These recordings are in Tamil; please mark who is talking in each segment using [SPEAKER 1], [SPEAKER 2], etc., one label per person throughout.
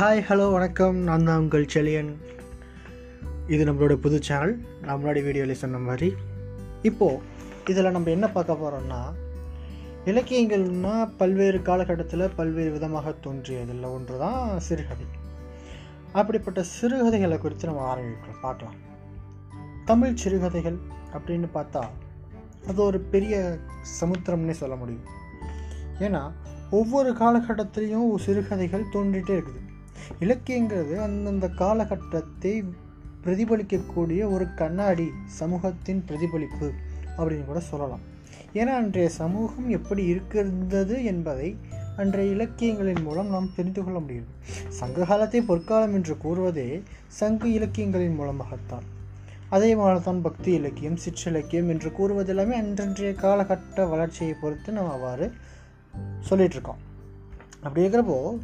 [SPEAKER 1] ஹாய் ஹலோ வணக்கம். நான் தான் உங்கள் செலியன் இது நம்மளோட புது சேனல் நான் முன்னாடி வீடியோவில் சொன்ன மாதிரி. இப்போது இதில் நம்ம என்ன பார்க்க போகிறோம்னா இலக்கியங்கள்னா பல்வேறு காலகட்டத்தில் பல்வேறு விதமாக தோன்றியதில் ஒன்று தான் சிறுகதை. அப்படிப்பட்ட சிறுகதைகளை குறித்து நம்ம ஆரம்பிக்கலாம் பார்க்கலாம். தமிழ் சிறுகதைகள் அப்படின்னு பார்த்தா அது ஒரு பெரிய சமுத்திரம்னே சொல்ல முடியும். ஏன்னா ஒவ்வொரு காலகட்டத்திலையும் சிறுகதைகள் தோன்றிகிட்டே இருக்குது. இலக்கியங்கிறது அந்தந்த காலகட்டத்தை பிரதிபலிக்கக்கூடிய ஒரு கண்ணாடி சமூகத்தின் பிரதிபலிப்பு அப்படின்னு கூட சொல்லலாம். ஏன்னா அன்றைய சமூகம் எப்படி இருக்கின்றது என்பதை அன்றைய இலக்கியங்களின் மூலம் நாம் தெரிந்து கொள்ள முடியும். சங்க காலத்தை பொற்காலம் என்று கூறுவதே சங்க இலக்கியங்களின் மூலமாகத்தான். அதே மாதிரிதான் பக்தி இலக்கியம் சிற்றிலக்கியம் என்று கூறுவதெல்லாமே அன்றன்றைய காலகட்ட வளர்ச்சியை பொறுத்து நம்ம அவ்வாறு சொல்லிகிட்ருக்கோம் இருக்கோம் அப்படி இருக்கிறப்போ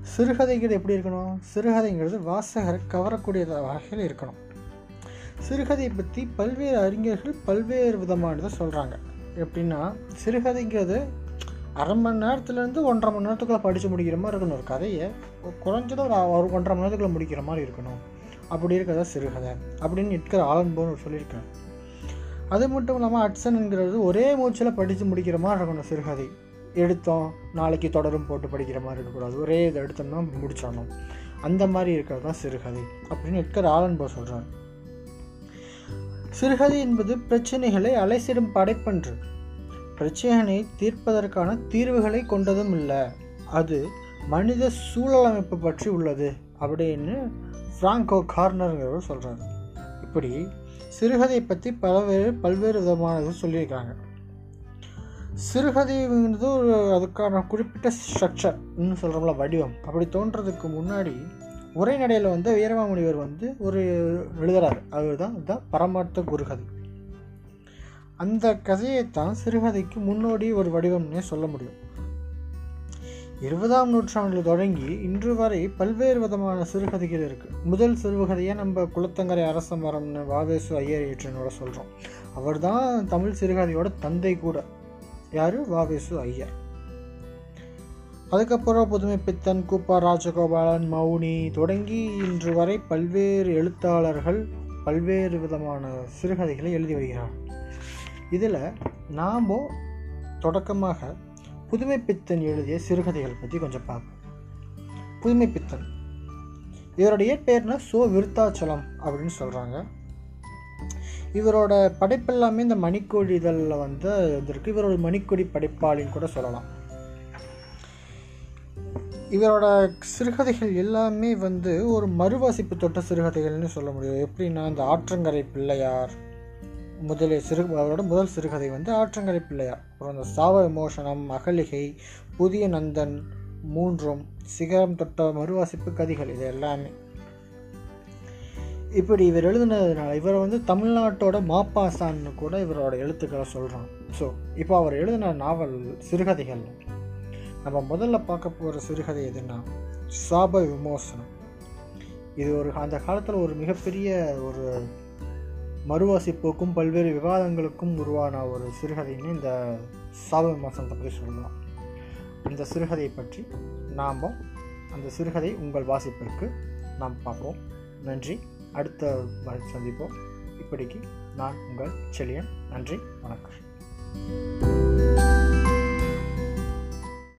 [SPEAKER 1] சிறுகதைகள் எப்படி இருக்கணும்? சிறுகதைங்கிறது வாசகரை கவரக்கூடிய வகையில் இருக்கணும். சிறுகதையை பற்றி பல்வேறு அறிஞர்கள் பல்வேறு விதமானதை சொல்கிறாங்க எப்படின்னா சிறுகதைங்கிறது அரை மணி நேரத்துலேருந்து ஒன்றரை மணி நேரத்துக்குள்ளே படித்து முடிக்கிற மாதிரி இருக்கணும். ஒரு கதையை குறைஞ்சது ஒரு ஒரு ஒன்றரை மணி நேரத்துக்குள்ளே முடிக்கிற மாதிரி இருக்கணும். அப்படி இருக்கிறதா சிறுகதை அப்படின்னு இருக்கிற ஆலன்போன்னு சொல்லியிருக்கேன் அது மட்டும் இல்லாமல் அட்சன்ங்கிறது ஒரே மூச்சில் படித்து முடிக்கிற மாதிரி இருக்கணும் சிறுகதை. எடுத்தோம் நாளைக்கு தொடரும் போட்டு படிக்கிற மாதிரி இருக்கக்கூடாது. ஒரே இதை எடுத்தோம்னா முடிச்சிடணும். அந்த மாதிரி இருக்கிறது தான் சிறுகதை அப்படின்னு எட்கர் ஆலன்போ சொல்கிறார் சிறுகதை என்பது பிரச்சனைகளை அலைசிடும் படைப்பன்று. பிரச்சனையை தீர்ப்பதற்கான தீர்வுகளை கொண்டதும் இல்லை. அது மனித சூழலமைப்பு பற்றி உள்ளது அப்படின்னு ஃப்ராங்கோ கார்னருங்கிறவர் சொல்கிறார் இப்படி சிறுகதை பற்றி பல்வேறு பல்வேறு விதமானது சொல்லியிருக்காங்க. சிறுகதைங்கிறது ஒரு அதுக்கான குறிப்பிட்ட ஸ்ட்ரக்சர் இன்னும் சொல்கிறோம்ல வடிவம். அப்படி தோன்றதுக்கு முன்னாடி உரைநடையில் வந்து வீரமாமுனிவர் வந்து ஒரு எழுதுறாரு. அவர் தான் இதுதான் பரமார்த்த குருகதை. அந்த கதையைத்தான் சிறுகதைக்கு முன்னோடி ஒரு வடிவம்னே சொல்ல முடியும். இருபதாம் நூற்றாண்டில் தொடங்கி இன்று வரை பல்வேறு விதமான சிறுகதைகள் இருக்குது முதல் சிறுகதையை நம்ம குளத்தங்கரை அரச மரம்னு வாவேசு ஐயர் ஏற்றினோட சொல்கிறோம் அவர் தான் தமிழ் சிறுகதையோட தந்தை கூட. யார்? வாவேசு ஐயர். அதுக்கப்புறம் புதுமை பித்தன் கூப்பா ராஜகோபாலன் மௌனி தொடங்கி இன்று வரை பல்வேறு எழுத்தாளர்கள் பல்வேறு விதமான சிறுகதைகளை எழுதி வருகிறார். இதில் நாம் தொடக்கமாக புதுமை பித்தன் எழுதிய சிறுகதைகள் பற்றி கொஞ்சம் பார்ப்போம். புதுமை பித்தன் இவருடைய பேர்னா சோ விருத்தாச்சலம் அப்படின்னு சொல்கிறாங்க இவரோட படைப்பெல்லாமே இந்த மணிக்கொடி இதழில் வந்து இருந்திருக்கு. இவரோட மணிக்கொடி படைப்பாளின்னு கூட சொல்லலாம். இவரோட சிறுகதைகள் எல்லாமே வந்து ஒரு மறுவாசிப்பு தொட்ட சிறுகதைகள்னு சொல்ல முடியும். எப்படின்னா இந்த ஆற்றங்கரை பிள்ளையார் முதலில் சிறு அவரோட முதல் சிறுகதை வந்து ஆற்றங்கரை பிள்ளையார். அப்புறம் இந்த சாவ விமோசனம் அகலிகை புதிய நந்தன் மூன்றும் சிகரம் தொட்ட மறுவாசிப்பு கதைகள் இது எல்லாமே. இப்படி இவர் எழுதுனதுனால இவரை வந்து தமிழ்நாட்டோட மாப்பாசான்னு கூட இவரோட எழுத்துக்களை சொல்கிறான் ஸோ இப்போ அவர் எழுதின நாவல் சிறுகதைகள். நம்ம முதல்ல பார்க்க போகிற சிறுகதை எதுன்னா சாப விமோசனம். இது ஒரு அந்த காலத்தில் ஒரு மிகப்பெரிய ஒரு மறுவாசிப்புக்கும் பல்வேறு விவாதங்களுக்கும் உருவான ஒரு சிறுகதைன்னு இந்த சாப விமோசனத்தை பற்றி சொல்லலாம். இந்த சிறுகதையை பற்றி நாம் அந்த சிறுகதை உங்கள் வாசிப்பிற்கு நாம் பார்ப்போம். நன்றி. அடுத்த சந்திப்போம். இப்படிக்கு நான் உங்கள் செழியன். நன்றி வணக்கம்.